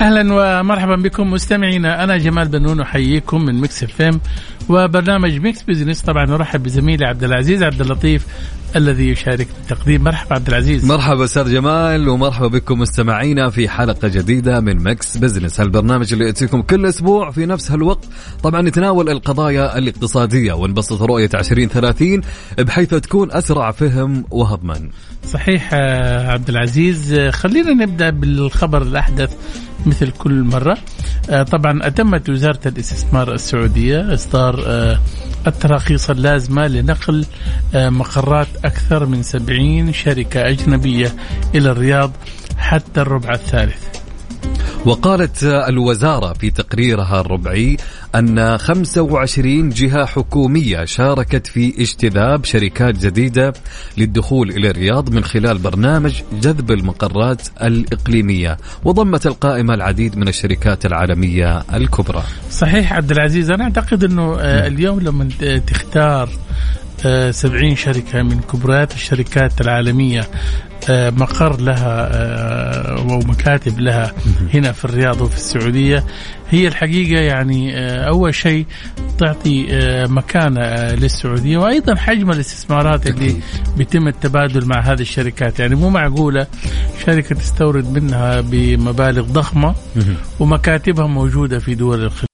أهلا ومرحبا بكم مستمعينا. أنا جمال بنون أحييكم من Mix FM. وبرنامج Mix Business طبعا نرحب بزميلي عبد العزيز عبد اللطيف. الذي يشارك التقديم. مرحبا عبد العزيز. مرحبا أستاذ جمال ومرحبا بكم مستمعينا في حلقة جديدة من Mix Business هالبرنامج اللي يأتيكم كل أسبوع في نفس هالوقت. طبعا نتناول القضايا الاقتصادية ونبسط رؤية 2030 بحيث تكون أسرع فهم وهضما. صحيح آه، عبد العزيز. آه، خلينا نبدأ بالخبر الأحدث مثل كل مرة. آه، طبعا أتمت وزارة الاستثمار السعودية إصدار التراخيص اللازمه لنقل آه، مقرات أكثر من 70 شركة أجنبية إلى الرياض حتى الربع الثالث. وقالت الوزارة في تقريرها الربعي أن 25 جهة حكومية شاركت في اجتذاب شركات جديدة للدخول إلى الرياض من خلال برنامج جذب المقرات الإقليمية. وضمت القائمة العديد من الشركات العالمية الكبرى. صحيح عبد العزيز أنا أعتقد إنه آه، اليوم لما تختار 70 شركة من كبريات الشركات العالمية آه، مقر لها آه، ومكاتب لها هنا في الرياض وفي السعودية. هي الحقيقة يعني آه، أول شيء تعطي آه، مكانة آه، للسعودية وأيضا حجم الاستثمارات اللي. بيتم التبادل مع هذه الشركات. يعني مو معقولة شركة تستورد منها بمبالغ ضخمة ومكاتبها موجودة في دول الخليج.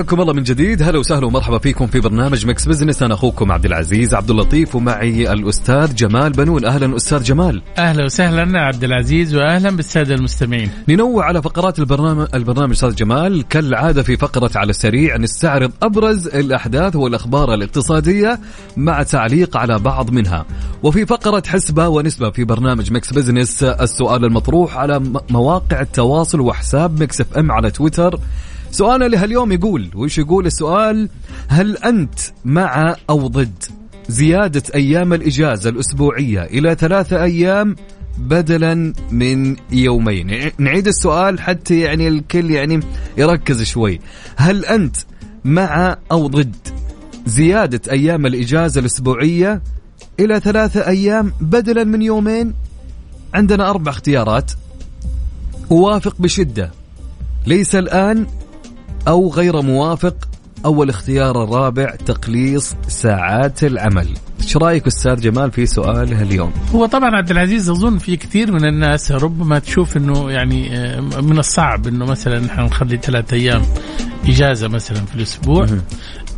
حياكم الله من جديد. هلا وسهلا ومرحبا فيكم في برنامج Mix Business. أنا أخوكم عبد العزيز عبد اللطيف ومعي الأستاذ جمال بنون. أهلا أستاذ جمال. أهلا وسهلا عبد العزيز وأهلا بالسادة المستمعين. ننوع على فقرات البرنامج البرنامج أستاذ جمال. كالعادة في فقرة على السريع نستعرض أبرز الأحداث والأخبار الاقتصادية مع تعليق على بعض منها. وفي فقرة حسبة ونسبة في برنامج Mix Business السؤال المطروح على مواقع التواصل وحساب Mix FM على تويتر. سؤالنا لهاليوم يقول وش يقول السؤال؟ هل أنت مع أو ضد زيادة أيام الإجازة الأسبوعية إلى ثلاثة أيام بدلا من يومين؟ نعيد السؤال حتى يعني الكل يعني يركز شوي. هل أنت مع أو ضد زيادة أيام الإجازة الأسبوعية إلى ثلاثة أيام بدلا من يومين؟ عندنا أربع اختيارات. أوافق بشدة. ليس الآن أو غير موافق أو الاختيار الرابع تقليص ساعات العمل. إيش رأيك أستاذ جمال في سؤال اليوم؟ هو طبعا عبد العزيز أظن في كثير من الناس ربما تشوف إنه يعني آه، من الصعب إنه مثلا نحن نخلي ثلاثة أيام إجازة مثلا في الأسبوع.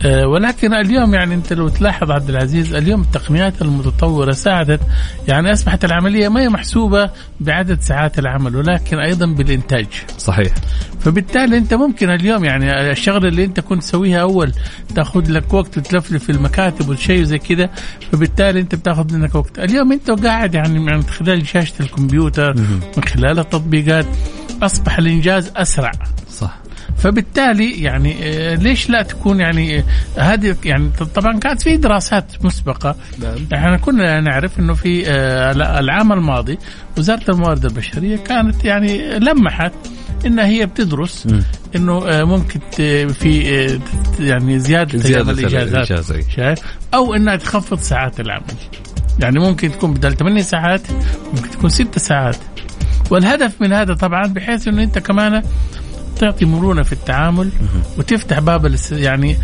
ولكن اليوم يعني انت لو تلاحظ عبد العزيز اليوم التقنيات المتطورة ساعدت. يعني أصبحت العملية ما هي محسوبة بعدد ساعات العمل ولكن أيضا بالإنتاج. صحيح. فبالتالي أنت ممكن اليوم يعني الشغله اللي أنت كنت تسويها أول تأخذ لك وقت وتلفلف في المكاتب والشيء زي كذا فبالتالي أنت بتأخذ منك وقت. اليوم أنت قاعد يعني من خلال شاشة الكمبيوتر من خلال التطبيقات أصبح الإنجاز أسرع. صح. فبالتالي يعني آه، ليش لا تكون يعني آه، هذه يعني طبعا كانت في دراسات مسبقة. إحنا كنا نعرف إنه في آه، العام الماضي وزارة الموارد البشرية كانت يعني لمحت انها هي بتدرس إنه ممكن في يعني زيادة, زيادة الإجازات الإجازة. شايف؟ أو إنها تخفض ساعات العمل. يعني ممكن تكون بدل 8 ساعات ممكن تكون 6 ساعات. والهدف من هذا طبعا بحيث إنه أنت كمان تعطي مرونه في التعامل وتفتح باب يعني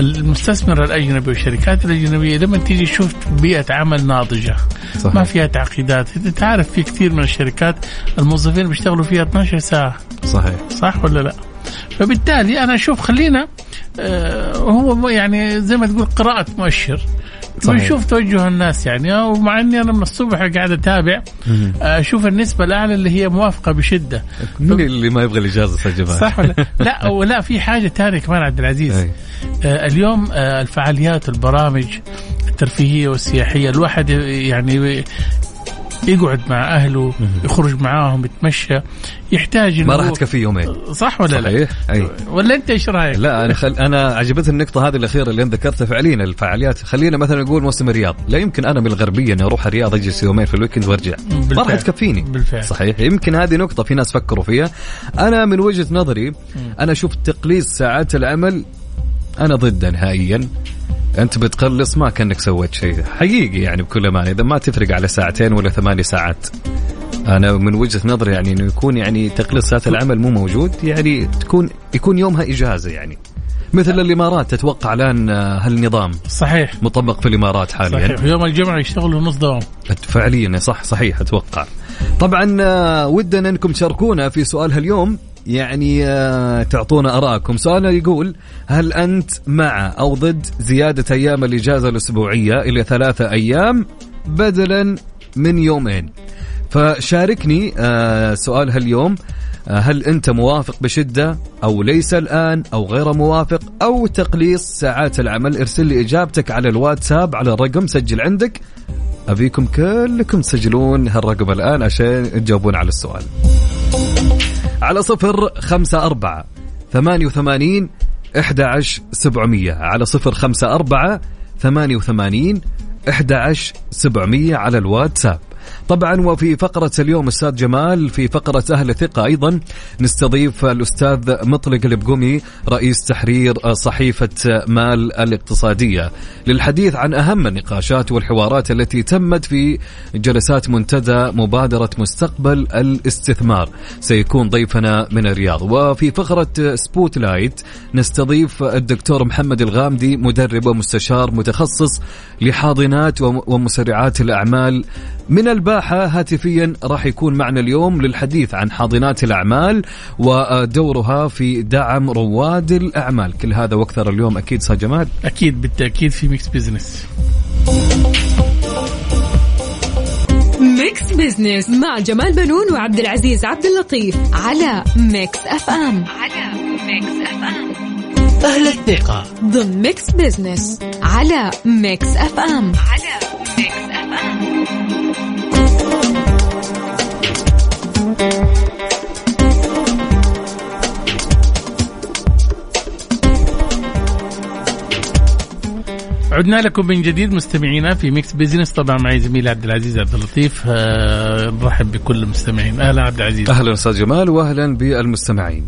المستثمر الأجنبي والشركات الأجنبية. لما تيجي تشوف بيئة عمل ناضجة صحيح. ما فيها تعقيدات. انت تعرف في كثير من الشركات الموظفين بيشتغلوا فيها 12 ساعة. صحيح. صح ولا لا؟ فبالتالي أنا أشوف خلينا آه هو يعني زي ما تقول قراءة مؤشر. ونشوف توجه الناس يعني. ومع إني أنا من الصبح قاعد أتابع أشوف النسبة الاعلى اللي هي موافقة بشدة. مين اللي ما يبغى الإجازة أستاذ جمال؟ صح ولا؟ لا ولا في حاجة ثانية كمان عبد العزيز. آه اليوم آه الفعاليات البرامج الترفيهية والسياحية الواحد يعني يقعد مع أهله يخرج معاهم يتمشى. يحتاج ما راح تكفي يومين. صح ولا صحيح لا؟ أي. ولا أنت إيش رأيك؟ لا أنا خل... أنا عجبتني النقطة هذه الأخيرة اللي أنت ذكرتها فعليا الفعاليات. خلينا مثلا نقول موسم الرياض. لا يمكن أنا من الغربية إني أروح الرياض أجلس يومين في الويكند وأرجع. ما راح تكفيني. بالفعل. صحيح. يمكن هذه نقطة في ناس فكروا فيها. أنا من وجهة نظري أنا أشوف تقليص ساعات العمل أنا ضده نهائيا. أنت بتقلص ما كأنك سويت شيء حقيقي يعني بكل أمانة. إذا ما تفرق على ساعتين ولا ثمانية ساعات. أنا من وجهة نظري يعني إنه يكون يعني تقليص ساعات العمل مو موجود. يعني تكون يكون يومها إجازة يعني. مثل الإمارات تتوقع الآن هالنظام. صحيح. مطبق في الإمارات حاليا. صحيح. يوم الجمعة يشتغلوا نص دوام. فعليا صح صحيح أتوقع. طبعا ودنا أنكم تشاركونا في سؤال هاليوم. يعني آه، تعطونا ارائكم سؤالنا يقول هل أنت مع أو ضد زيادة أيام الإجازة الأسبوعية إلى ثلاثة أيام بدلا من يومين؟ فشاركني آه، سؤال هاليوم. آه، هل أنت موافق بشدة أو ليس الآن أو غير موافق؟ أو تقليص ساعات العمل؟ ارسل لي إجابتك على الواتساب على الرقم سجل عندك. أبيكم كلكم تسجلون هالرقم الآن عشان تجاوبون على السؤال. على صفر خمسة أربعة ثمانية وثمانين عشر سبعمية. على صفر خمسة أربعة ثمانية وثمانين عشر سبعمية على الواتساب. طبعا وفي فقرة اليوم أستاذ جمال في فقرة أهل الثقة أيضا نستضيف الأستاذ مطلق البقومي رئيس تحرير صحيفة مال الاقتصادية. للحديث عن أهم النقاشات والحوارات التي تمت في جلسات منتدى مبادرة مستقبل الاستثمار. سيكون ضيفنا من الرياض. وفي فقرة spotlight نستضيف الدكتور محمد الغامدي مدرب ومستشار متخصص لحاضنات ومسرعات الأعمال من الباحة هاتفيا راح يكون معنا اليوم للحديث عن حاضنات الأعمال ودورها في دعم رواد الأعمال. كل هذا وأكثر اليوم أكيد أستاذ جمال. أكيد بالتأكيد في Mix Business Mix Business مع جمال بنون وعبد العزيز عبد اللطيف على Mix FM على Mix FM أهل الثقة. ضمن Mix Business على Mix FM على Mix عدنا لكم من جديد مستمعينا في Mix Business طبعا معي زميلي عبد العزيز عبد اللطيف. آه، نرحب بكل المستمعين. أهلا عبد العزيز. أهلا أستاذ جمال واهلا بالمستمعين.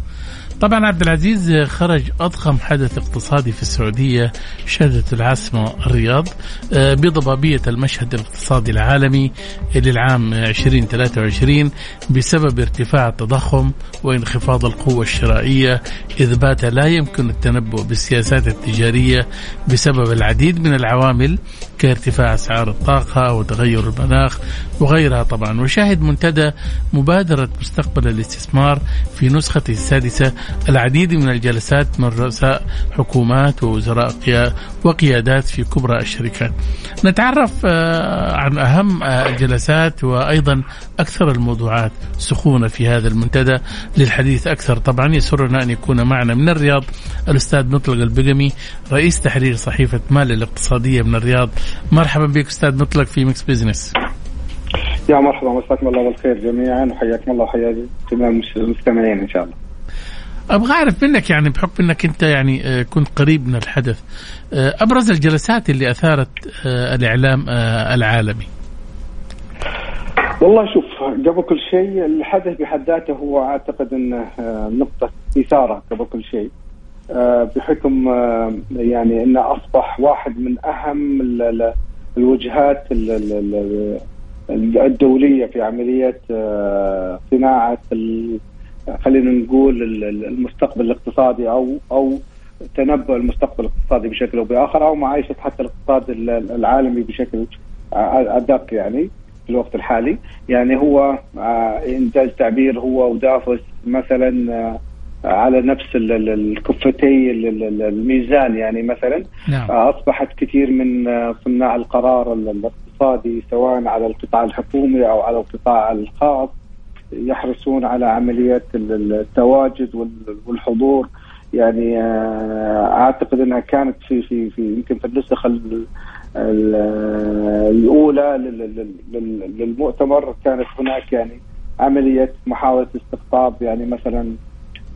طبعا عبد العزيز خرج أضخم حدث اقتصادي في السعودية شهدت العاصمة الرياض آه، بضبابية المشهد الاقتصادي العالمي للعام 2023 بسبب ارتفاع التضخم وانخفاض القوة الشرائية إذ بات لا يمكن التنبؤ بالسياسات التجارية بسبب العديد من العوامل كارتفاع أسعار الطاقة وتغير المناخ وغيرها طبعا. وشاهد منتدى مبادرة مستقبل الاستثمار في نسخته السادسة العديد من الجلسات من رؤساء حكومات ووزراء وقيادات في كبرى الشركات. نتعرف آه، عن أهم آه، الجلسات وأيضا أكثر الموضوعات سخونة في هذا المنتدى. للحديث أكثر طبعا يسرنا أن يكون معنا من الرياض الأستاذ مطلق البقمي رئيس تحرير صحيفة مال الاقتصادية من الرياض. مرحبا بك أستاذ مطلق في Mix Business. يا مرحبا مساكم الله بالخير جميعا وحياكم الله وحيا جميع المستمعين إن شاء الله. أبغى أعرف منك يعني بحكم إنك أنت يعني آه، كنت قريب من الحدث آه، أبرز الجلسات اللي أثارت آه، الإعلام العالمي. والله شوف قبل كل شيء الحدث بحد ذاته هو أعتقد إنه نقطة إثارة قبل كل شيء بحكم يعني انه أصبح واحد من أهم الوجهات الدولية في عملية صناعة خلينا نقول المستقبل الاقتصادي أو أو تنبؤ المستقبل الاقتصادي بشكل أو بآخر أو معايشه حتى الاقتصاد العالمي بشكل أدق يعني في الوقت الحالي. يعني هو آه، انجاز تعبير هو ودافوس مثلا آه، على نفس الكفتي الميزان يعني مثلا. نعم. آه، أصبحت كثير من صناع القرار الاقتصادي سواء على القطاع الحكومي أو على القطاع الخاص. يحرصون على عمليه التواجد والحضور. يعني أعتقد إنها كانت في في في يمكن في النسخ الأولى للمؤتمر كانت هناك يعني عملية محاولة استقطاب. يعني مثلا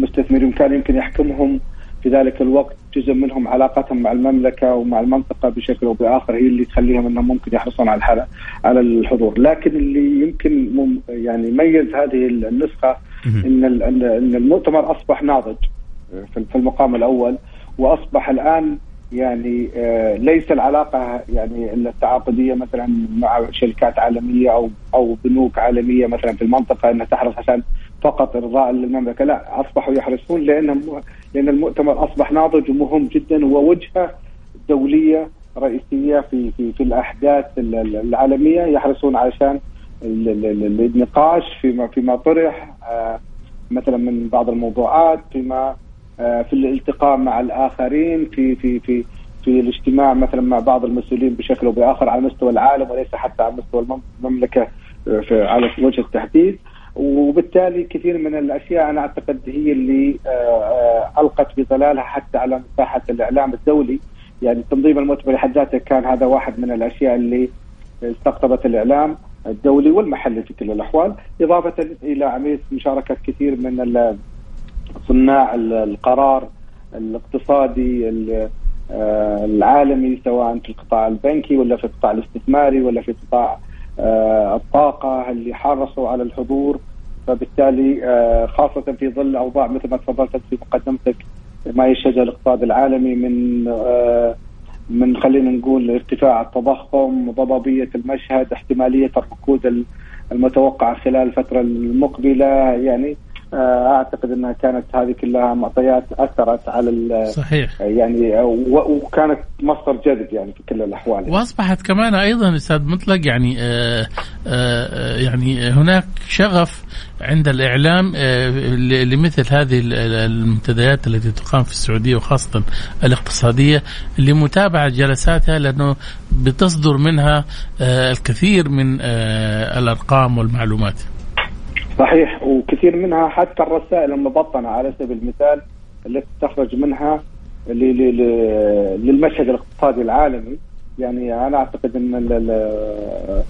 مستثمرين كان يمكن يحكمهم في ذلك الوقت جزء منهم علاقتهم مع المملكة ومع المنطقة بشكل أو بآخر هي اللي تخليهم إنهم ممكن يحرصون على الحلقة على الحضور، لكن اللي يمكن يعني يميز هذه النسخة إن إن المؤتمر أصبح ناضج في المقام الأول وأصبح الآن يعني آه، ليس العلاقة يعني التعاقدية مثلا مع شركات عالمية أو أو بنوك عالمية مثلا في المنطقة إنها تحرص عشان فقط ارضاء للمملكة. لا أصبحوا يحرصون لأن لأن المؤتمر أصبح ناضج ومهم جدا ووجهة دولية رئيسية في في في الأحداث العالمية يحرصون علشان النقاش فيما فيما طرح آه، مثلا من بعض الموضوعات فيما آه، في الالتقاء مع الآخرين في في في في الاجتماع مثلا مع بعض المسؤولين بشكل أو بآخر على مستوى العالم وليس حتى على مستوى المملكة آه، على وجه التحديد. وبالتالي كثير من الأشياء أنا أعتقد هي اللي آه، ألقت بظلالها حتى على مساحة الإعلام الدولي. يعني تنظيم المؤتمر لحد ذاته كان هذا واحد من الأشياء اللي استقطبت الإعلام الدولي والمحلي في كل الأحوال إضافة إلى عمليه مشاركة كثير من صناع القرار الاقتصادي آه، العالمي سواء في القطاع البنكي ولا في القطاع الاستثماري ولا في قطاع آه، الطاقة اللي حرصوا على الحضور فبالتالي آه، خاصة في ظل أوضاع مثل ما تفضلت في مقدمتك ما يشهده الاقتصاد العالمي من من خلينا نقول ارتفاع التضخم ضبابية المشهد احتمالية الركود المتوقعة خلال الفترة المقبلة يعني آه، أعتقد إنها كانت هذه كلها معطيات أثرت على صحيح يعني وكانت مصدر جذب يعني في كل الأحوال يعني. وأصبحت كمان أيضا أستاذ مطلق يعني آآ آه، آآ آه، يعني هناك شغف عند الإعلام لمثل هذه المنتديات التي تقام في السعودية وخاصة الاقتصادية لمتابعة جلساتها لأنه بتصدر منها الكثير من الأرقام والمعلومات. صحيح. وكثير منها حتى الرسائل المبطنة على سبيل المثال التي تخرج منها للمشهد الاقتصادي العالمي. يعني أنا أعتقد إن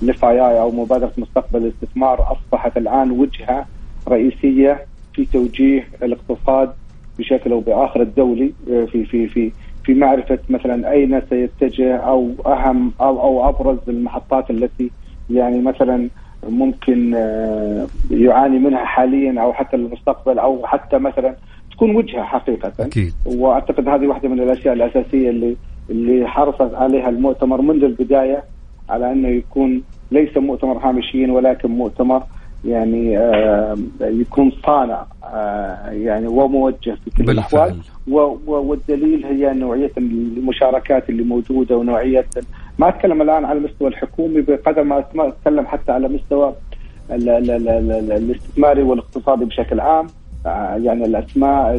الاف اي أو مبادرة مستقبل الاستثمار أصبحت الآن وجهة رئيسية في توجيه الاقتصاد بشكل أو بآخر الدولي في في في في معرفة مثلا أين سيتجه أو أهم أو أو أبرز المحطات التي يعني مثلا ممكن آه، يعاني منها حاليا أو حتى المستقبل أو حتى مثلا تكون وجهة حقيقة. أكيد. وأعتقد هذه واحدة من الأشياء الأساسية اللي اللي حرصت عليها المؤتمر منذ البداية على أنه يكون ليس مؤتمر هامشيا ولكن مؤتمر يعني آه يكون صانع آه يعني وموجه في كل الاحوال والدليل هي نوعية المشاركات اللي موجودة ونوعية ما أتكلم الآن على المستوى الحكومي بقدر ما أتكلم حتى على مستوى الاستثماري والاقتصادي بشكل عام. آه، يعني الأسماء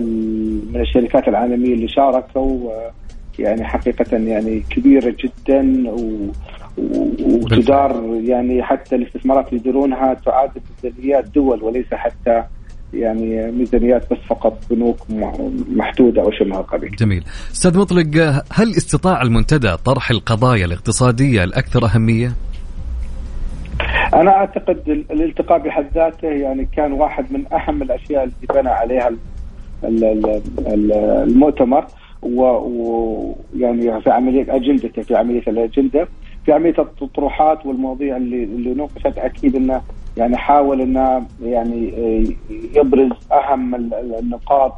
من الشركات العالمية اللي شاركوا يعني حقيقة يعني كبيرة جدا و وتدار يعني حتى الاستثمارات اللي يديرونها تعادل ميزانيات دول وليس حتى يعني ميزانيات بس فقط بنوك محدودة أو شيء من القبيل. جميل. أستاذ مطلق هل استطاع المنتدى طرح القضايا الاقتصادية الأكثر أهمية؟ أنا أعتقد الالتقاء بحد ذاته يعني كان واحد من أهم الأشياء اللي بنى عليها المؤتمر ويعني في عملية أجندته في عملية الأجندة في عمليه الطروحات والمواضيع اللي اللي نوقشت أكيد إنه يعني حاول إنه يعني يبرز أهم النقاط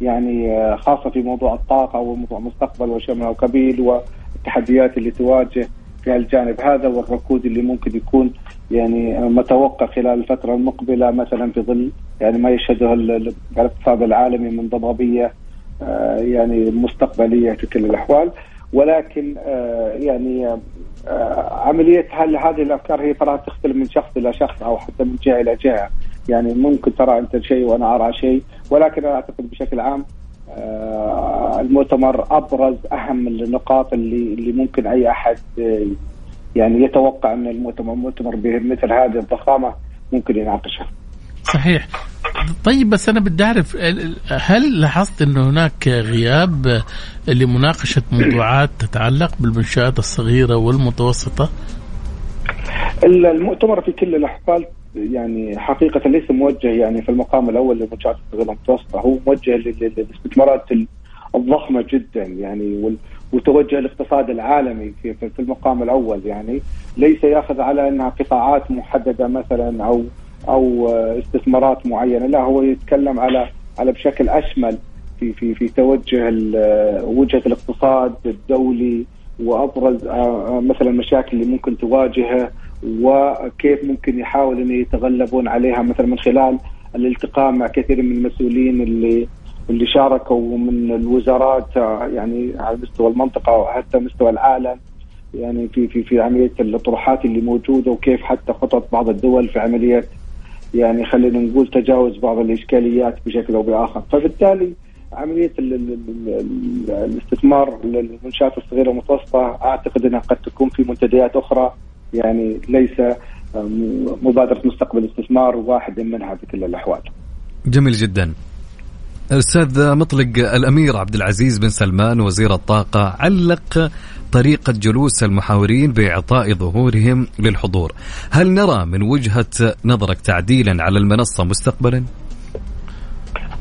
يعني خاصة في موضوع الطاقة وموضوع المستقبل وشيء من القبيل والتحديات اللي تواجه في الجانب هذا والركود اللي ممكن يكون يعني متوقع خلال الفترة المقبلة مثلا في ظل يعني ما يشهده الاقتصاد العالمي من ضبابية آه، يعني مستقبلية في كل الأحوال. ولكن آه، يعني آه، عملية هل هذه الأفكار هي ترى تختلف من شخص إلى شخص أو حتى من جهة إلى جهة يعني ممكن ترى أنت شيء وأنا أرى شيء ولكن أنا أعتقد بشكل عام المؤتمر أبرز أهم النقاط اللي اللي ممكن أي أحد يعني يتوقع أن المؤتمر مؤتمر بمثل هذه الضخامة ممكن يناقشها. صحيح طيب بس أنا بدي أعرف هل لاحظت إنه هناك غياب لمناقشة موضوعات تتعلق بالمنشآت الصغيرة والمتوسطة؟ المؤتمر في كل الأحوال يعني حقيقة ليس موجه يعني في المقام الأول للمنشآت الصغيرة والمتوسطة هو موجه للاستثمارات الضخمة جدا يعني وتوجه الاقتصاد العالمي في في المقام الأول يعني ليس يأخذ على إنها قطاعات محددة مثلا أو أو استثمارات معينة. لا هو يتكلم على على بشكل أشمل في في في توجه وجهة الاقتصاد الدولي وأبرز آه، مثلا المشاكل اللي ممكن تواجهه وكيف ممكن يحاول ان يتغلبون عليها. مثلا من خلال الالتقاء مع كثير من المسؤولين اللي اللي شاركوا من الوزارات آه، يعني على مستوى المنطقة وحتى مستوى العالم يعني في في في عملية الطروحات اللي موجودة وكيف حتى خطط بعض الدول في عملية يعني خلينا نقول تجاوز بعض الإشكاليات بشكل أو بآخر، فبالتالي عملية الاستثمار للمنشآت الصغيرة والمتوسطة أعتقد أنها قد تكون في منتديات أخرى يعني ليس مبادرة مستقبل الاستثمار واحد منها بكل الأحوال. جميل جدا. أستاذ مطلق الأمير عبد العزيز بن سلمان وزير الطاقة علق طريقه جلوس المحاورين بإعطاء ظهورهم للحضور، هل نرى من وجهة نظرك تعديلا على المنصة مستقبلا؟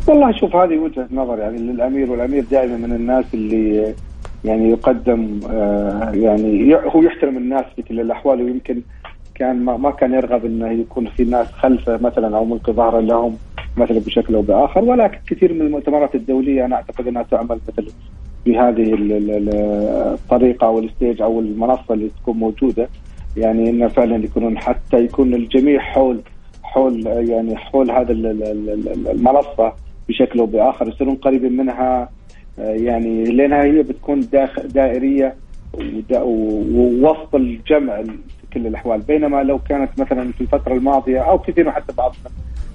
والله شوف هذه وجهة نظر يعني للأمير والأمير دائما من الناس اللي يعني يقدم آه يعني هو يحترم الناس في كل الأحوال ويمكن كان ما, كان يرغب إنه يكون في ناس خلفه مثلا أو ملقي ظهرا لهم مثلا بشكل أو بآخر. ولكن كثير من المؤتمرات الدولية أنا أعتقد أنها تعمل مثل بهذه الطريقة أو الستيج أو المنصة اللي تكون موجودة. يعني انه فعلا يكونون حتى يكون الجميع حول حول يعني حول هذا المنصة بشكل أو بآخر. يصيرون قريبين منها يعني لأنها هي بتكون دائرية ووسط الجمع كل الأحوال. بينما لو كانت مثلا في الفترة الماضية أو كثير حتى بعض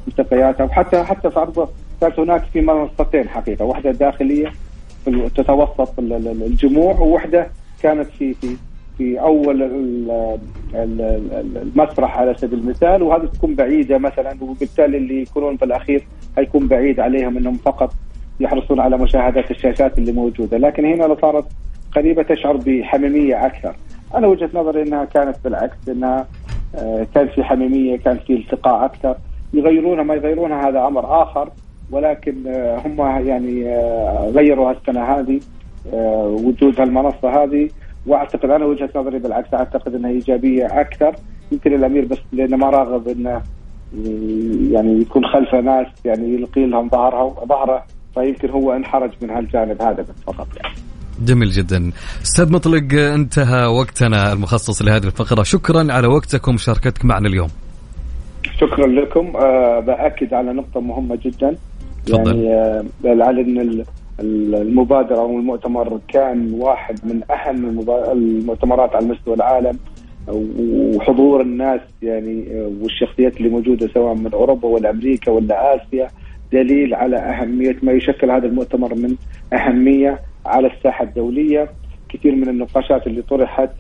الملتقيات أو حتى حتى في كانت هناك في منصتين حقيقة. واحدة داخلية تتوسط الجموع وواحدة كانت في في في أول المسرح على سبيل المثال وهذه تكون بعيدة مثلا وبالتالي اللي يكونون في الأخير حيكون بعيد عليهم إنهم فقط يحرصون على مشاهده الشاشات اللي موجودة، لكن هنا لو صارت قريبة تشعر بحميمية أكثر. أنا وجهة نظري إنها كانت بالعكس انها آه، كان في حميمية، كان في التقاء أكثر، يغيرونها ما يغيرونها هذا أمر آخر ولكن آه، هم يعني آه، غيروا السنة هذه وجود المنصه هذه. وأعتقد أنا وجهة نظري بالعكس أعتقد إنها إيجابية أكثر. يمكن الأمير بس لأنه ما راغب إنه يعني يكون خلفه ناس يعني يلقي لهم ظهره ظهره فيمكن هو انحرج من هالجانب هذا بس فقط. يعني. جميل جدا. أستاذ مطلق انتهى وقتنا المخصص لهذه الفقرة. شكرا على وقتكم ومشاركتك معنا اليوم. شكرا لكم. أه بأكد على نقطة مهمة جدا. تفضل. يعني على ان المبادرة أو المؤتمر كان واحد من أهم المؤتمرات على مستوى العالم. وحضور الناس يعني أه، والشخصيات اللي موجودة سواء من أوروبا ولا أمريكا ولا آسيا دليل على أهمية ما يشكل هذا المؤتمر من أهمية. على الساحة الدولية. كثير من النقاشات اللي طرحت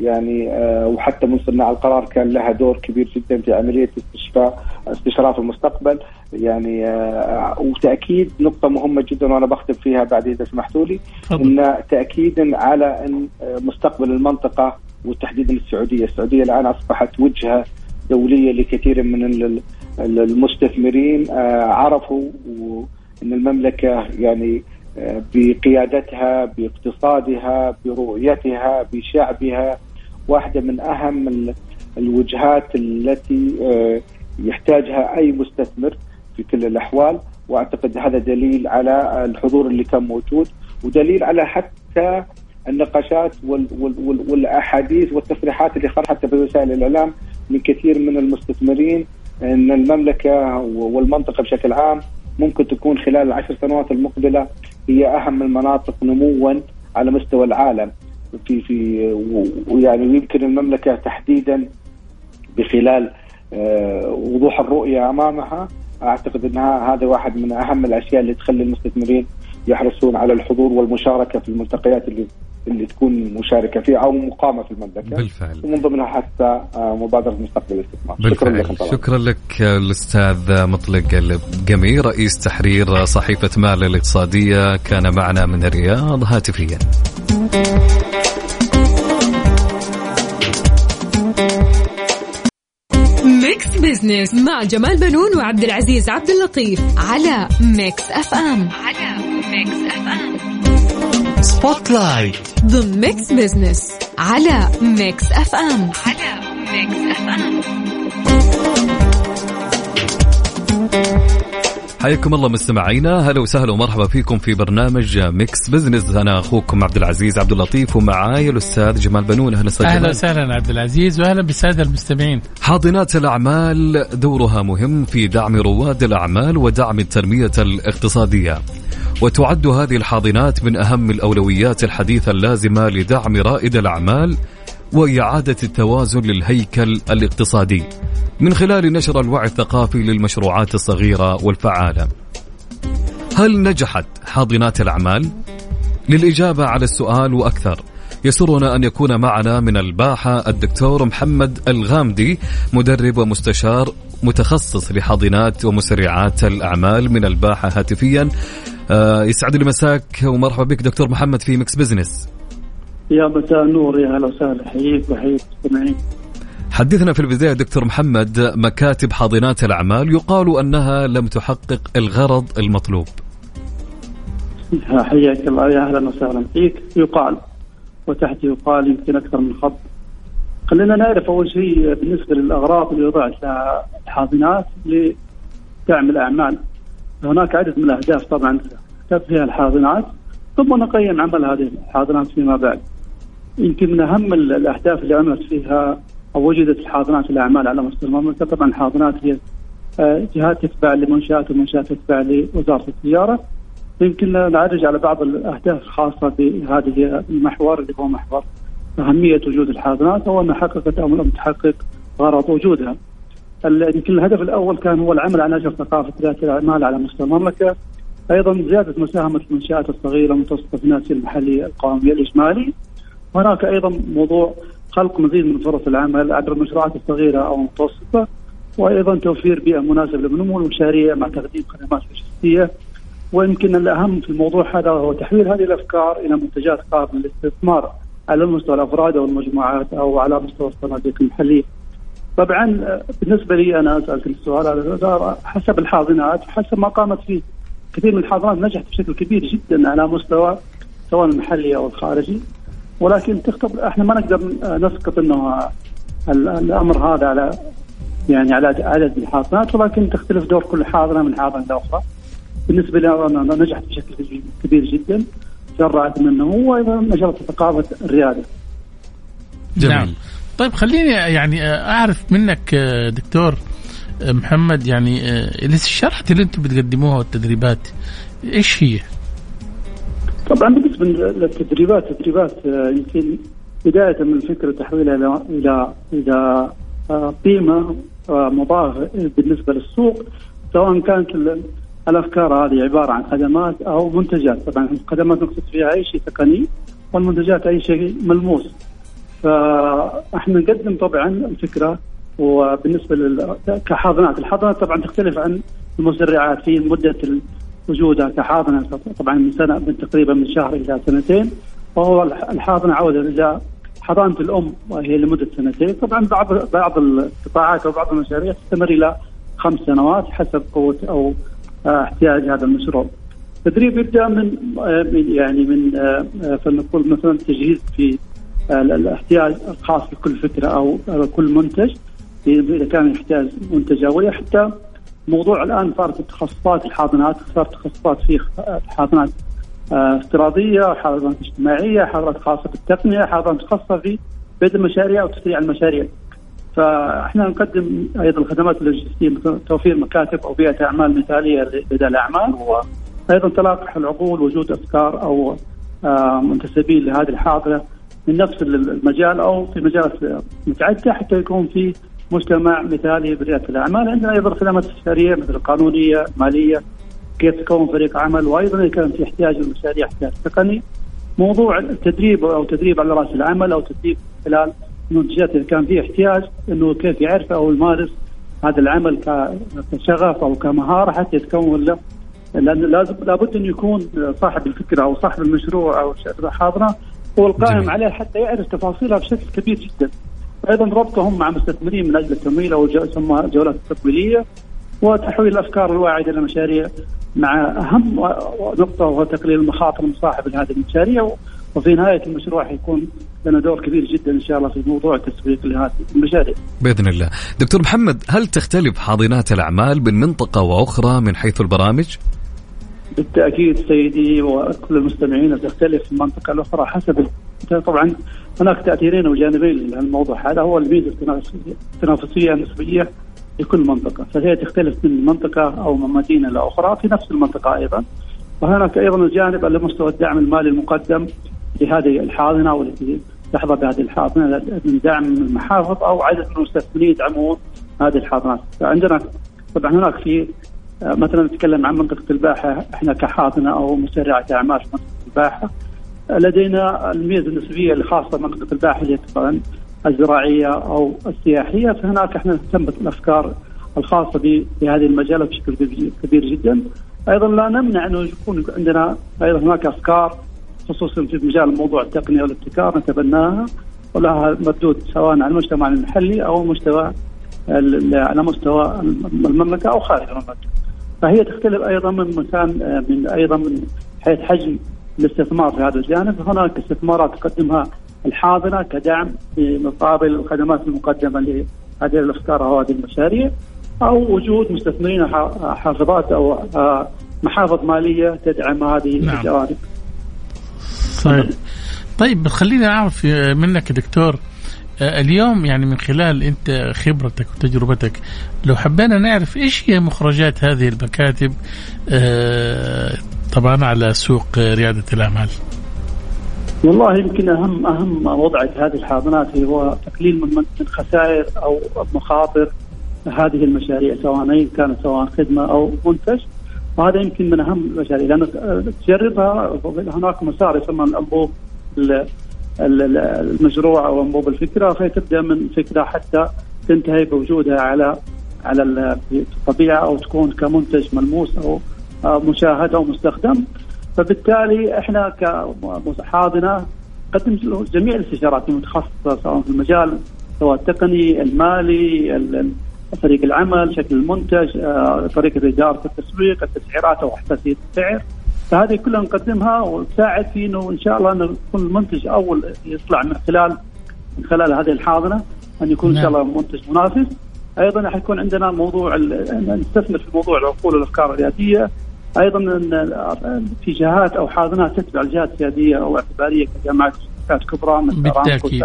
يعني آه وحتى من صناع القرار كان لها دور كبير جدا في عملية استشفاء استشراف المستقبل. يعني آه وتأكيد نقطة مهمة جدا وأنا بختم فيها بعد إذا سمحتوا لي إن تاكيدا على إن آه، مستقبل المنطقة وتحديدا السعودية، السعودية الآن أصبحت وجهة دولية لكثير من المستثمرين عرفوا إن المملكة يعني بقيادتها باقتصادها برؤيتها بشعبها. واحدة من أهم الوجهات التي آه، يحتاجها أي مستثمر في كل الأحوال. وأعتقد هذا دليل على الحضور اللي كان موجود. ودليل على حتى النقاشات والأحاديث والتصريحات اللي خرجت حتى في وسائل الإعلام من كثير من المستثمرين. إن المملكة والمنطقة بشكل عام ممكن تكون خلال العشر سنوات المقبلة هي أهم المناطق نموا على مستوى العالم. في في ويعني يمكن المملكة تحديدا بخلال آه، وضوح الرؤية أمامها أعتقد إنها هذا واحد من أهم الأشياء اللي تخلي المستثمرين يحرصون على الحضور والمشاركة في الملتقيات اللي اللي تكون مشاركة فيها أو مقامة في المملكة. بالفعل. ومن ضمنها حتى آه، مبادرة مستقبل الاستثمار. شكرا لك طبعا. شكرا لك الأستاذ مطلق البقمي رئيس تحرير صحيفة مال الاقتصادية. كان معنا من الرياض هاتفيا. Mix Business مع جمال بنون وعبد العزيز عبد اللطيف على Mix FM على ميكس أف أم. spotlight ضمن Mix Business على Mix FM على Mix FM حياكم الله مستمعينا. هلا وسهلا ومرحبا فيكم في برنامج Mix Business أنا أخوكم عبد العزيز عبد اللطيف ومعاي الأستاذ جمال بنون. أهلا وسهلا أهلا وسهلا عبد العزيز وأهلا بالسادة المستمعين. حاضنات الأعمال دورها مهم في دعم رواد الأعمال ودعم التنمية الاقتصادية. وتعد هذه الحاضنات من أهم الأولويات الحديثة اللازمة لدعم رائد الأعمال وإعادة التوازن للهيكل الاقتصادي من خلال نشر الوعي الثقافي للمشروعات الصغيرة والفعالة. هل نجحت حاضنات الأعمال؟ للإجابة على السؤال وأكثر يسرنا أن يكون معنا من الباحة الدكتور محمد الغامدي مدرب ومستشار متخصص لحاضنات ومسرعات الأعمال من الباحة هاتفيا آه، يسعد لي مساك ومرحبا بك دكتور محمد في Mix Business. يا مساء النور يا هلا وسهلا. حييك وحييك المستمعين حدثنا في البداية دكتور محمد مكاتب حاضنات الأعمال يقال أنها لم تحقق الغرض المطلوب. حياك الله يا أهلا وسهلا فيك. يقال وتحت يقال يمكن أكثر من خط. خلينا نعرف أول شيء بالنسبة للأغراض اللي وضعت لها الحاضنات لدعم الأعمال. هناك عدد من الأهداف طبعا تهدف فيها الحاضنات ثم نقيم عمل هذه الحاضنات فيما بعد يمكن من أهم الأهداف اللي عملت فيها أو وجدت الحاضنات الأعمال على مستوى المملكة طبعا الحاضنات هي آه، جهات تتبع لمنشآت ومنشآت تتبع لوزارة التجارة يمكن نعرج على بعض الأهداف الخاصة بهذه المحور اللي هو محور أهمية وجود الحاضنات أو أنها حققت أو لم تحقق غرض وجودها. يمكن الهدف الأول كان هو العمل على نشر ثقافة ريادة الأعمال على مستوى المملكة. أيضا زيادة مساهمة المنشآت الصغيرة المتوسطه في الناتج المحلي القومي الإجمالي. هناك أيضا موضوع خلق مزيد من فرص العمل عبر المشروعات الصغيرة أو المتوسطة وأيضا توفير بيئة مناسبة للنمو المشاريع مع تقديم خدمات لوجستيه ويمكن الأهم في الموضوع هذا هو تحويل هذه الأفكار إلى منتجات قابلة للاستثمار على مستوى الأفراد أو المجموعات أو على مستوى الصناديق المحلية. طبعا بالنسبة لي أنا سألت السؤال هذا حسب الحاضنات وحسب ما قامت فيه كثير من الحاضنات نجحت بشكل كبير جدا على مستوى سواء المحلي أو الخارجي ولكن تختبر إحنا ما نقدر نسقط إنه الأمر هذا على يعني على عدد الحاضنات ولكن تختلف دور كل حاضنة من حاضنة لأخرى. بالنسبة لي أنا نجحت بشكل كبير جدا جرعت من النمو وأيضا نشرت ثقافة الرياده. جميل. نعم. طيب خليني يعني أعرف منك دكتور محمد يعني آه، الاستشارات اللي أنتم بتقدموها والتدريبات إيش هي؟ طبعا بالنسبة للتدريبات تدريبات آه، يمكن بداية من الفكرة تحويلها إلى إلى إلى آه، قيمة مضافه بالنسبة للسوق سواء كانت الأفكار هذه عبارة عن خدمات أو منتجات طبعا الخدمات نقصد فيها أي شيء تقني والمنتجات أي شيء ملموس فاحنا نقدم طبعا الفكرة وبالنسبة لل... كحاضنات، الحاضنات طبعا تختلف عن المسرعات في مدة وجودها كحاضنة. طبعا من سنة من تقريبا من شهر إلى سنتين. وهو الحاضنة عودة إلى حضانة الأم وهي لمدة سنتين، طبعا بعض بعض القطاعات أو بعض المشاريع تستمر إلى خمس سنوات حسب قوة أو آه، احتياج هذا المشروع. التدريب يبدأ من يعني من فلنقول مثلا تجهيز في الاحتياج الخاص بكل فكره أو كل منتج اذا كان يحتاج منتج اولي حتى موضوع الآن صارت التخصصات الحاضنات صارت تخصصات في حاضنات آه، افتراضية، حاضنات اجتماعية، حاضنات خاصة بالتقنية، حاضنات خاصة في بدء المشاريع وتسريع المشاريع. فإحنا نقدم أيضا الخدمات اللوجستية مثل توفير مكاتب أو بيئة أعمال مثالية لبدء الأعمال. وأيضا تلاقح العقول وجود أفكار أو آه، منتسبين لهذه الحاضنة. من نفس المجال أو في مجالات متعدده حتى يكون في مجتمع مثالي برياده الأعمال، عندنا أيضا خدمات استشارية مثل القانونيه، مالية، كيف تكون فريق عمل وأيضا اذا كان في احتياج للمشاريع احتياج تقني. موضوع التدريب أو تدريب على رأس العمل أو تدريب خلال المنتجات إذا كان في احتياج إنه كيف يعرف أو يمارس هذا العمل كشغف أو كمهارة حتى يتكون له لأن لازم لابد انه يكون صاحب الفكرة أو صاحب المشروع أو الحاضره هو القائم عليه حتى يعرف تفاصيلها بشكل كبير جدا. أيضا ربطهم مع مستثمرين من أجل التمويل أو يسمى جولات التمويليه وتحويل الأفكار الواعدة إلى مشاريع مع أهم نقطة وهو تقليل المخاطر المصاحبه لهذه المشاريع وفي نهاية المشروع حيكون لنا دور كبير جدا إن شاء الله في موضوع التسويق لهذه المشاريع. بإذن الله. دكتور محمد هل تختلف حاضنات الأعمال من منطقه وأخرى من حيث البرامج؟ بالتأكيد سيدي وكل المستمعين تختلف من منطقه الأخرى حسب طبعا هناك تأثيرين وجانبين للموضوع هذا هو الميزه التنافسية النسبيه لكل منطقة فهي تختلف من منطقة أو من مدينة لاخرى في نفس المنطقة أيضا. وهناك أيضا الجانب على مستوى الدعم المالي المقدم لهذه الحاضنة والتي تحظى بهذه الحاضنة من دعم من المحافظ أو عدد من المستثمرين يدعمون هذه الحاضنات. فعندنا طبعا هناك في مثلا نتكلم عن منطقة الباحة. إحنا كحاضنه أو مسرعه أعمال في منطقة الباحة لدينا الميزة النسبية الخاصة بمنطقة الباحة اللي طبعا الزراعية أو السياحية. فهناك إحنا نهتم بالافكار الخاصة بهذه المجالات بشكل كبير جدا. أيضا لا نمنع أنه يكون عندنا أيضا هناك أفكار خصوصا في مجال موضوع التقنية والابتكار نتبناها. ولها مردود سواء على المجتمع المحلي أو مستوى على مستوى المملكة أو خارج المملكة. فهي تختلف أيضا من مكان من أيضا من حيث حجم الاستثمار في هذا الجانب هناك استثمارات تقدمها الحاضنة كدعم في مقابل الخدمات المقدمة لهذه الأفكار أو هذه المشاريع أو وجود مستثمرين حافظات أو آه، محافظ مالية تدعم هذه نعم. الجوانب. صحيح. طيب خليني أعرف منك دكتور آه، اليوم يعني من خلال انت خبرتك وتجربتك لو حبينا نعرف إيش هي مخرجات هذه المكاتب آه، طبعا على سوق ريادة الأعمال. والله يمكن أهم أهم وضع هذه الحاضنات هو تقليل من من خسائر أو مخاطر هذه المشاريع سواء كانت سواء خدمة أو منتج وهذا يمكن من أهم المشاريع لأن تجربها هناك مسار يسمى الأنبوب المشروع أو أنبوب الفكرة فهي تبدأ من فكرة حتى تنتهي بوجودها على على الطبيعه أو تكون كمنتج ملموس أو مشاهد أو مستخدم. فبالتالي إحنا كحاضنه قدم جميع الاستشارات المتخصصة سواء في المجال سواء التقني المالي فريق العمل شكل المنتج آه، طريقة إدارة التسويق التسعيرات أو حساسية السعر. فهذه كلها نقدمها وتساعد في انه ان شاء الله انه يكون المنتج أول يطلع من خلال من خلال هذه الحاضنة أن يكون إن شاء الله نعم. منتج منافس. أيضا حيكون عندنا موضوع نستثمر في موضوع العقول والأفكار الريادية. أيضا في جهات أو حاضنات تتبع الجهات السياديه أو اعتبارية كجامعات كبرى مثل بالتأكيد.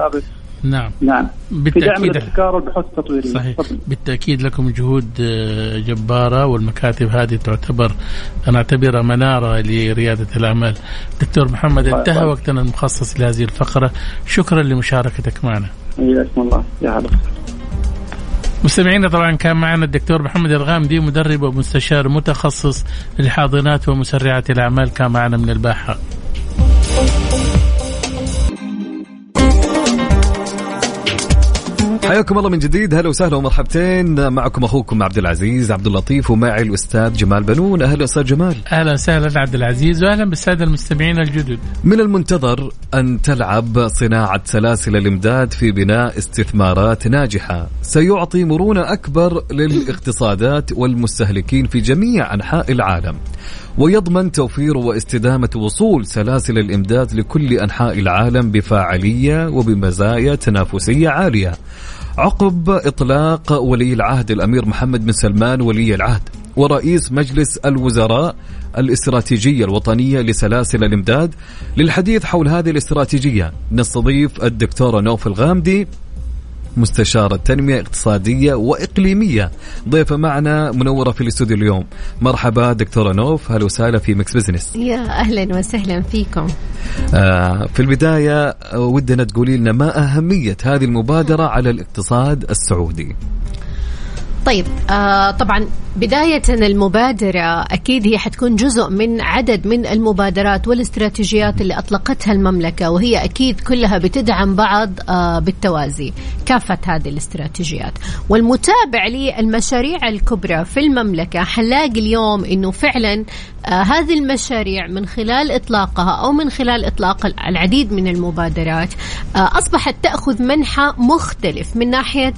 نعم. نعم. دعم الابتكار والبحوث التطويريه صحيح. فضل. بالتأكيد لكم جهود آه، جبارة والمكاتب هذه تعتبر أنا أعتبرها منارة لريادة الأعمال. دكتور محمد انتهى وقتنا المخصص لهذه الفقرة. شكرا لمشاركتك معنا. حياكم الله. يا هلا مستمعينا طبعا كان معنا الدكتور محمد الغامدي مدرب ومستشار متخصص للحاضنات ومسرعات الأعمال كان معنا من الباحة. حياكم الله من جديد. هلا وسهلا ومرحبتين معكم أخوكم عبد العزيز عبد اللطيف ومعي الأستاذ جمال بنون. أهلا أستاذ جمال. أهلا وسهلا عبد العزيز وأهلا بالسادة المستمعين الجدد. من المنتظر أن تلعب صناعة سلاسل الإمداد في بناء استثمارات ناجحة. سيعطي مرونة أكبر للاقتصادات والمستهلكين في جميع أنحاء العالم. ويضمن توفير واستدامة وصول سلاسل الإمداد لكل أنحاء العالم بفاعلية وبمزايا تنافسية عالية. عقب إطلاق ولي العهد الأمير محمد بن سلمان ولي العهد ورئيس مجلس الوزراء الاستراتيجية الوطنية لسلاسل الإمداد للحديث حول هذه الاستراتيجية نستضيف الدكتورة نوف الغامدي مستشارة تنمية اقتصادية وإقليمية. ضيفة معنا منورة في الاستوديو اليوم. مرحبا دكتورة نوف هلا وسهلا في Mix Business. يا أهلا وسهلا فيكم. آه في البداية ودنا تقولي لنا ما أهمية هذه المبادرة على الاقتصاد السعودي. طيب آه طبعا بداية المبادرة أكيد هي حتكون جزء من عدد من المبادرات والاستراتيجيات اللي أطلقتها المملكة وهي أكيد كلها بتدعم بعض آه بالتوازي كافة هذه الاستراتيجيات. والمتابع للمشاريع الكبرى في المملكة حنلاقي اليوم أنه فعلا هذه المشاريع من خلال إطلاقها أو من خلال إطلاق العديد من المبادرات آه أصبحت تأخذ منحى مختلف من ناحية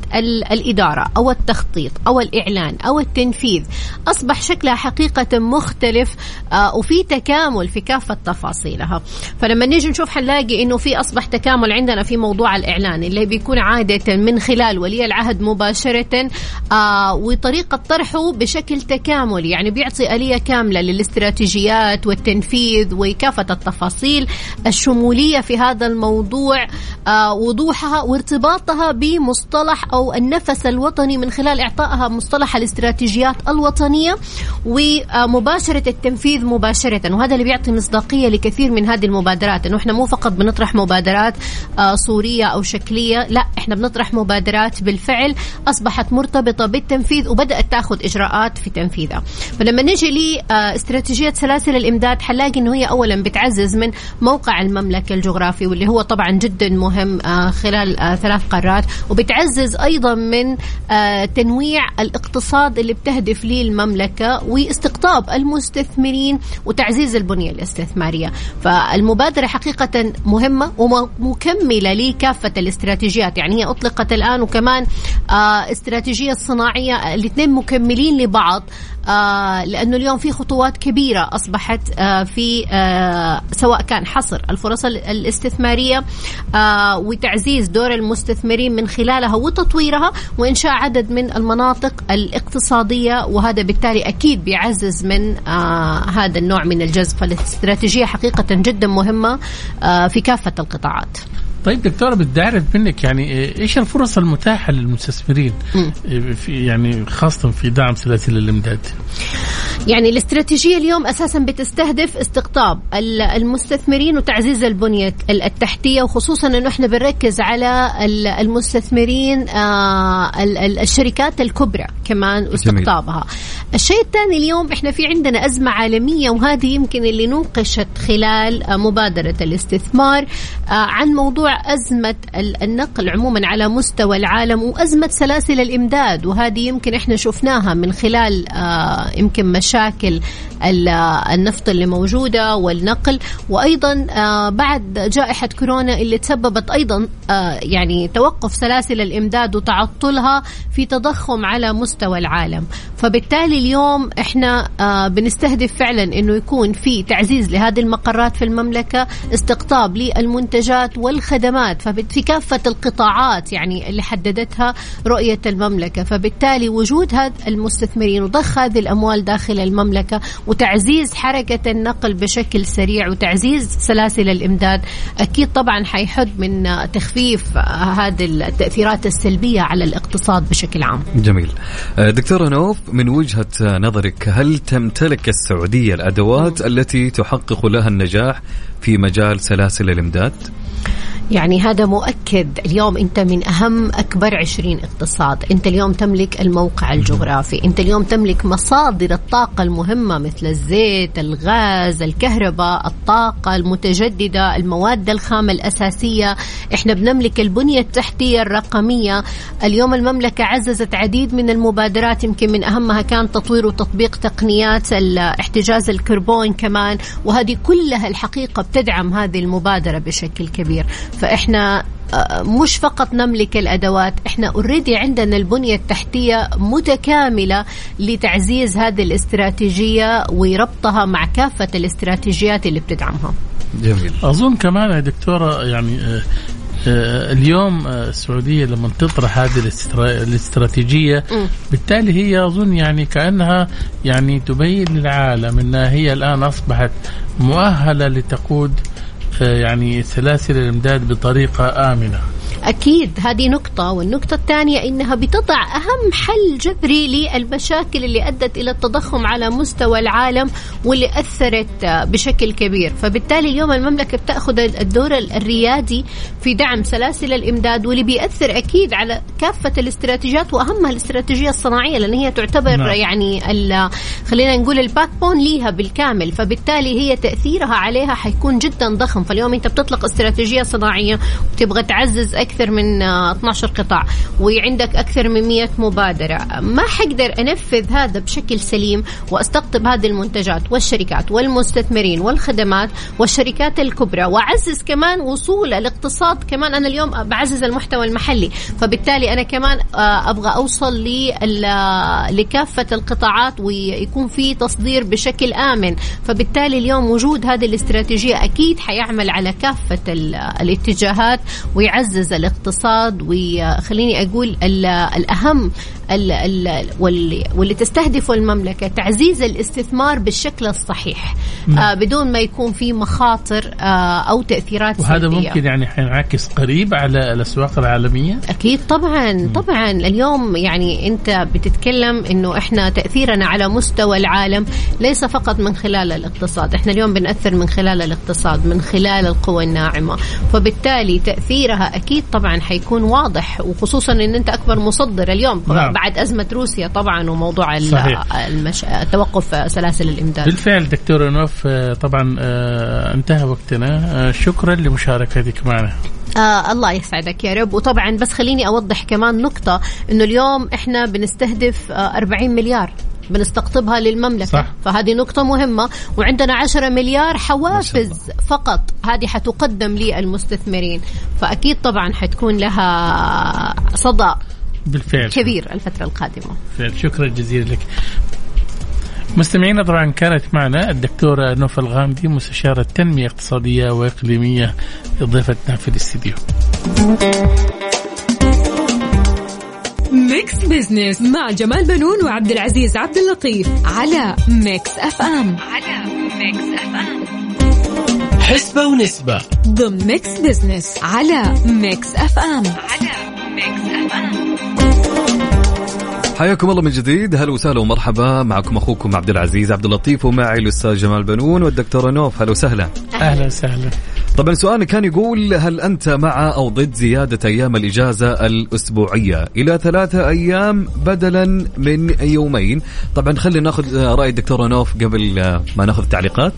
الإدارة أو التخطيط أو الإعلان أو التنفيذ. أصبح شكلها حقيقة مختلف آه وفي تكامل في كافة تفاصيلها. فلما نيجي نشوف حنلاقي أنه في أصبح تكامل عندنا في موضوع الإعلان اللي بيكون عادة من خلال ولي العهد مباشرة آه وطريقة طرحه بشكل تكاملي يعني بيعطي آلية كاملة للاستراتيجيات والتنفيذ وكافة التفاصيل الشمولية في هذا الموضوع آه وضوحها وارتباطها بمصطلح أو النفس الوطني من خلال إعطائها مصطلح الاستراتيجيات الوطنية ومباشرة التنفيذ مباشرة. وهذا اللي بيعطي مصداقية لكثير من هذه المبادرات إنه إحنا مو فقط بنطرح مبادرات آه صورية أو شكلية لا إحنا بنطرح مبادرات بالفعل أصبحت مرتبطة بالتنفيذ وبدأت تأخذ إجراءات في تنفيذها. فلما نجي لاستراتيجية سلاسل الإمداد حنلاقي إنه هي أولا بتعزز من موقع المملكة الجغرافي واللي هو طبعا جدا مهم آه خلال آه ثلاث قارات وبتعزز أيضا من آه تنويع الاقتصاد اللي بتهدف ليه المملكة واستقطاب المستثمرين وتعزيز البنية الاستثمارية. فالمبادرة حقيقة مهمة ومكملة لكافة الاستراتيجيات. يعني هي أطلقت الآن وكمان استراتيجية صناعية الاثنين مكملين لبعض آه لأنه اليوم في خطوات كبيرة أصبحت آه في آه سواء كان حصر الفرص الاستثمارية آه وتعزيز دور المستثمرين من خلالها وتطويرها وإنشاء عدد من المناطق الاقتصادية وهذا بالتالي أكيد بيعزز من هذا النوع من الجذب. فالاستراتيجية حقيقة جدا مهمة آه في كافة القطاعات. طيب دكتورة بدي أعرف منك يعني إيش الفرص المتاحة للمستثمرين؟ في يعني خاصة في دعم سلاسل الإمداد. يعني الاستراتيجية اليوم أساسا بتستهدف استقطاب المستثمرين وتعزيز البنية التحتية وخصوصا أنه إحنا بنركز على المستثمرين الشركات الكبرى كمان واستقطابها. الشيء الثاني اليوم إحنا في عندنا أزمة عالمية وهذه يمكن اللي نوقشت خلال مبادرة الاستثمار عن موضوع أزمة النقل عموما على مستوى العالم وأزمة سلاسل الإمداد وهذه يمكن إحنا شفناها من خلال يمكن مشاكل النفط اللي موجودة والنقل. وأيضا بعد جائحة كورونا اللي تسببت أيضا يعني توقف سلاسل الإمداد وتعطلها في تضخم على مستوى العالم. فبالتالي اليوم إحنا بنستهدف فعلا إنه يكون في تعزيز لهذه المقرات في المملكة استقطاب للمنتجات والخدمات في كافة القطاعات يعني اللي حددتها رؤية المملكة. فبالتالي وجود هذا المستثمرين وضخ هذه الأموال داخل المملكة وتعزيز حركة النقل بشكل سريع وتعزيز سلاسل الإمداد أكيد طبعا حيحد من تخفيف هذه التأثيرات السلبية على الاقتصاد بشكل عام. جميل. دكتورة نوف من وجهة نظرك هل تمتلك السعودية الأدوات التي تحقق لها النجاح في مجال سلاسل الإمداد؟ يعني هذا مؤكد. اليوم أنت من أهم أكبر عشرين اقتصاد. أنت اليوم تملك الموقع الجغرافي. أنت اليوم تملك مصادر الطاقة المهمة مثل الزيت الغاز الكهرباء الطاقة المتجددة المواد الخام الأساسية. إحنا بنملك البنية التحتية الرقمية. اليوم المملكة عززت عديد من المبادرات يمكن من أهمها كان تطوير وتطبيق تقنيات احتجاز الكربون كمان. وهذه كلها الحقيقة بتدعم هذه المبادرة بشكل كبير. فإحنا آه، مش فقط نملك الأدوات إحنا اوريدي عندنا البنية التحتية متكاملة لتعزيز هذه الاستراتيجية وربطها مع كافة الاستراتيجيات اللي بتدعمها. جميل. أظن كمان يا دكتورة يعني آه، آه، اليوم السعودية لما تطرح هذه الاستراتيجية بالتالي هي أظن يعني كأنها يعني تبين للعالم أنها هي الآن أصبحت مؤهلة لتقود يعني سلاسل الامداد بطريقة آمنة. أكيد هذه نقطة. والنقطة الثانية إنها بتضع أهم حل جذري للمشاكل اللي أدت إلى التضخم على مستوى العالم واللي أثرت بشكل كبير. فبالتالي اليوم المملكة بتأخذ الدور الريادي في دعم سلاسل الإمداد واللي بيأثر أكيد على كافة الاستراتيجيات وأهمها الاستراتيجية الصناعية لأن هي تعتبر نعم. يعني خلينا نقول ال backbone ليها بالكامل. فبالتالي هي تأثيرها عليها حيكون جدا ضخم. فاليوم أنت بتطلق استراتيجية صناعية وتبغى تعزز أكثر من 12 قطاع وعندك أكثر من 100 مبادرة. ما حقدر أنفذ هذا بشكل سليم وأستقطب هذه المنتجات والشركات والمستثمرين والخدمات والشركات الكبرى وأعزز كمان وصول الاقتصاد. كمان أنا اليوم بعزز المحتوى المحلي فبالتالي أنا كمان آه، أبغى أوصل لكافة القطاعات ويكون في تصدير بشكل آمن. فبالتالي اليوم وجود هذه الاستراتيجية أكيد حيعمل على كافة الاتجاهات ويعزز الاقتصاد وخليني أقول الاهم واللي, واللي تستهدفه المملكة تعزيز الاستثمار بالشكل الصحيح نعم. آه بدون ما يكون في مخاطر آه أو تأثيرات وهذا سلبية. ممكن يعني حينعكس قريب على الأسواق العالمية أكيد طبعا مم. طبعا اليوم يعني أنت بتتكلم إنه إحنا تأثيرنا على مستوى العالم ليس فقط من خلال الاقتصاد إحنا اليوم بنأثر من خلال الاقتصاد من خلال القوى الناعمة فبالتالي تأثيرها أكيد طبعا حيكون واضح وخصوصا إن أنت أكبر مصدر اليوم نعم. بعد أزمة روسيا طبعا وموضوع المش... توقف سلاسل الإمداد. بالفعل دكتور نوف آه، طبعا آه، انتهى وقتنا. آه، شكرا لمشاركتك معنا. آه الله يسعدك يا رب. وطبعا بس خليني أوضح كمان نقطة إنه اليوم إحنا بنستهدف آه 40 مليار بنستقطبها للمملكة. صح. فهذه نقطة مهمة. وعندنا 10 مليار حوافز فقط. هذه حتقدم للمستثمرين. فأكيد طبعا حتكون لها صدى. بالفعل. كبير الفترة القادمة. بالفعل شكرا جزيلا لك. مستمعينا طبعا كانت معنا الدكتورة نوفل الغامدي مستشارة تنمية اقتصادية وإقليمية ضيفتنا في الاستديو. Mix Business مع جمال بنون وعبد العزيز عبد اللطيف على Mix FM. على Mix FM. حسبة ونسبة. ضمن Mix Business على Mix FM. على Mix FM حياكم الله من جديد. هلا وسهلا ومرحبا. معكم أخوكم عبد العزيز عبد اللطيف ومعي الأستاذ جمال بنون والدكتورة نوف. هلا وسهلا. أهلا وسهلا. طبعا سؤالنا كان يقول هل أنت مع أو ضد زيادة أيام الإجازة الأسبوعية؟ إلى ثلاثة أيام بدلا من يومين. طبعا خلينا ناخذ رأي الدكتورة نوف قبل ما ناخذ تعليقات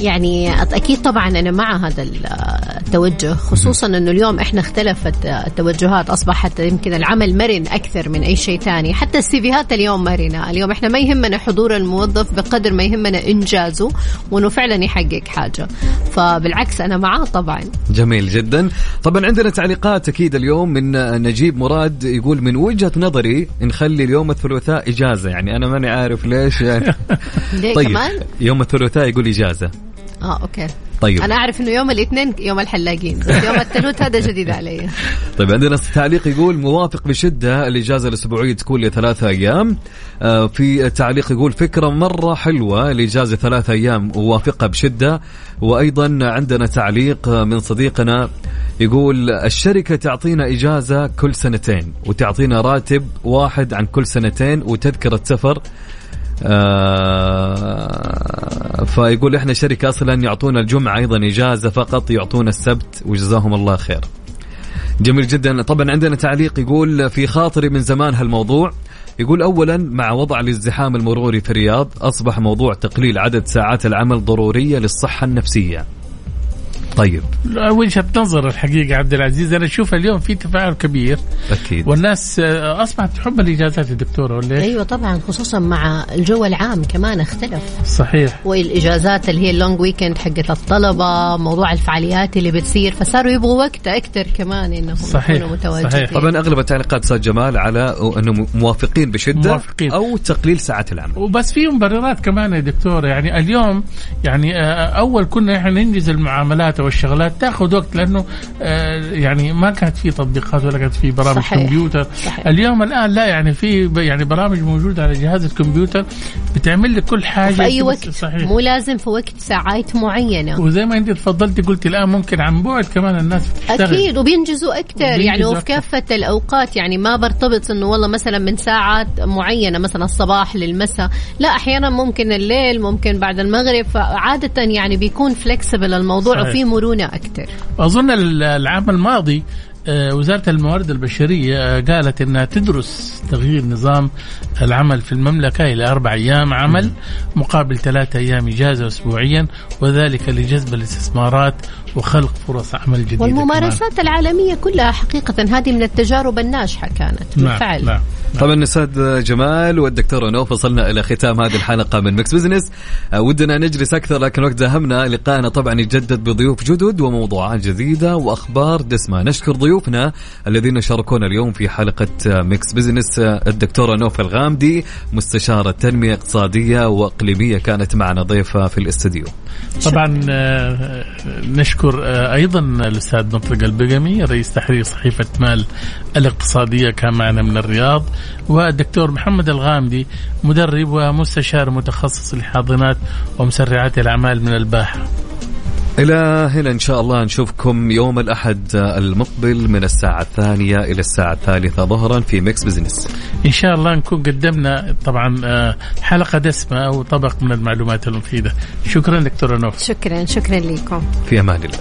يعني أكيد طبعا أنا مع هذا التوجه خصوصا إنه اليوم إحنا اختلفت التوجهات أصبحت يمكن العمل مرن أكثر من أي شيء ثاني. حتى السيفيهات اليوم مرنة. اليوم إحنا ما يهمنا حضور الموظف بقدر ما يهمنا إنجازه وإنه فعلا يحقق حاجة. فبالعكس أنا معاه طبعا. جميل جدا. طبعا عندنا تعليقات أكيد اليوم من نجيب مراد يقول من وجهة نظري نخلي اليوم الثلاثاء إجازة. يعني أنا ماني عارف ليش يعني. طيب؟ يوم الثلاثاء يقول إجازة. آه أوكي. طيب. أنا أعرف إنه يوم الاثنين يوم الحلاقين بس يوم الثلاث هذا جديد علي. طيب عندنا تعليق يقول موافق بشدة الإجازة الأسبوعية تكون لثلاثة أيام. آه في تعليق يقول فكرة مرة حلوة الاجازه ثلاثة أيام ووافقها بشدة. وأيضا عندنا تعليق من صديقنا يقول الشركة تعطينا إجازة كل سنتين وتعطينا راتب واحد عن كل سنتين وتذكرة سفر آه فيقول إحنا شركة أصلا يعطونا الجمعة أيضا إجازة فقط يعطونا السبت وجزاهم الله خير. جميل جدا طبعا عندنا تعليق يقول في خاطري من زمان هالموضوع يقول اولا مع وضع الازدحام المروري في الرياض أصبح موضوع تقليل عدد ساعات العمل ضرورية للصحة النفسية. طيب. وجهة نظر الحقيقة عبد العزيز أنا أشوف اليوم في تفاعل كبير. أكيد. والناس آه، أصبحت تحب الإجازات يا دكتورة ولا؟ أيوه طبعا خصوصا مع الجو العام كمان اختلف. صحيح. والإجازات اللي هي اللونج ويكند حقت الطلبة موضوع الفعاليات اللي بتصير فصاروا يبغوا وقت أكثر كمان إنهم صحيح، يكونوا متواجدين. صحيح. طبعا أغلب التعليقات أستاذ جمال على أنه موافقين بشدة موافقين. أو تقليل ساعات العمل. وبس في مبررات كمان يا دكتور يعني اليوم يعني آه، أول كنا إحنا ننجز المعاملات أو الشغلات تاخذ وقت لأنه آه، يعني ما كانت في تطبيقات ولا كانت في برامج صحيح. كمبيوتر. صحيح. اليوم الآن لا يعني في يعني برامج موجودة على جهاز الكمبيوتر بتعمل لك كل حاجة. في أي وقت؟ صحيح. مو لازم في وقت ساعات معينة. وزي ما انت تفضلتي قلتي الآن ممكن عن بعد كمان الناس بتشتغل أكيد وبينجزوا أكثر. يعني وفي. كافة الأوقات يعني ما برتبط إنه والله مثلا من ساعات معينة مثلا الصباح للمساء. لا أحيانا ممكن الليل ممكن بعد المغرب. فعادة يعني بيكون فلكسبل الموضوع صحيح. وفي مرونه أكثر. أظن ال- العام الماضي آه، وزارة الموارد البشرية آه، قالت أنها تدرس تغيير نظام العمل في المملكة إلى أربع أيام عمل مقابل ثلاثة أيام إجازة أسبوعيا وذلك لجذب الاستثمارات وخلق فرص عمل جديدة كمان. والممارسات العالمية كلها حقيقة هذه من التجارب الناجحة كانت نعم بالفعل. نعم. طبعا أستاذ جمال والدكتورة نوف وصلنا إلى ختام هذه الحلقة من Mix Business. آه، ودنا نجلس أكثر لكن الوقت دهمنا لقائنا طبعا يتجدد بضيوف جدد وموضوعات جديدة وأخبار دسمة. نشكر ضيوفنا الذين شاركونا اليوم في حلقة آه، Mix Business. آه، الدكتوره نوف الغامدي مستشاره تنميه اقتصاديه وإقليمية كانت معنا ضيفة في الاستديو طبعا آه، نشكر آه، أيضا الأستاذ مطلق البقمي رئيس تحرير صحيفة مال الاقتصادية كان معنا من الرياض والدكتور محمد الغامدي مدرب ومستشار متخصص لحاضنات ومسرعات الأعمال من الباحة. إلى هنا إن شاء الله نشوفكم يوم الأحد المقبل من الساعة الثانية إلى الساعة الثالثة ظهرا في Mix Business إن شاء الله نكون قدمنا طبعا آه، حلقة دسمة أو طبق من المعلومات المفيدة. شكرا دكتور نوف. شكرا شكرا لكم. في أمان الله.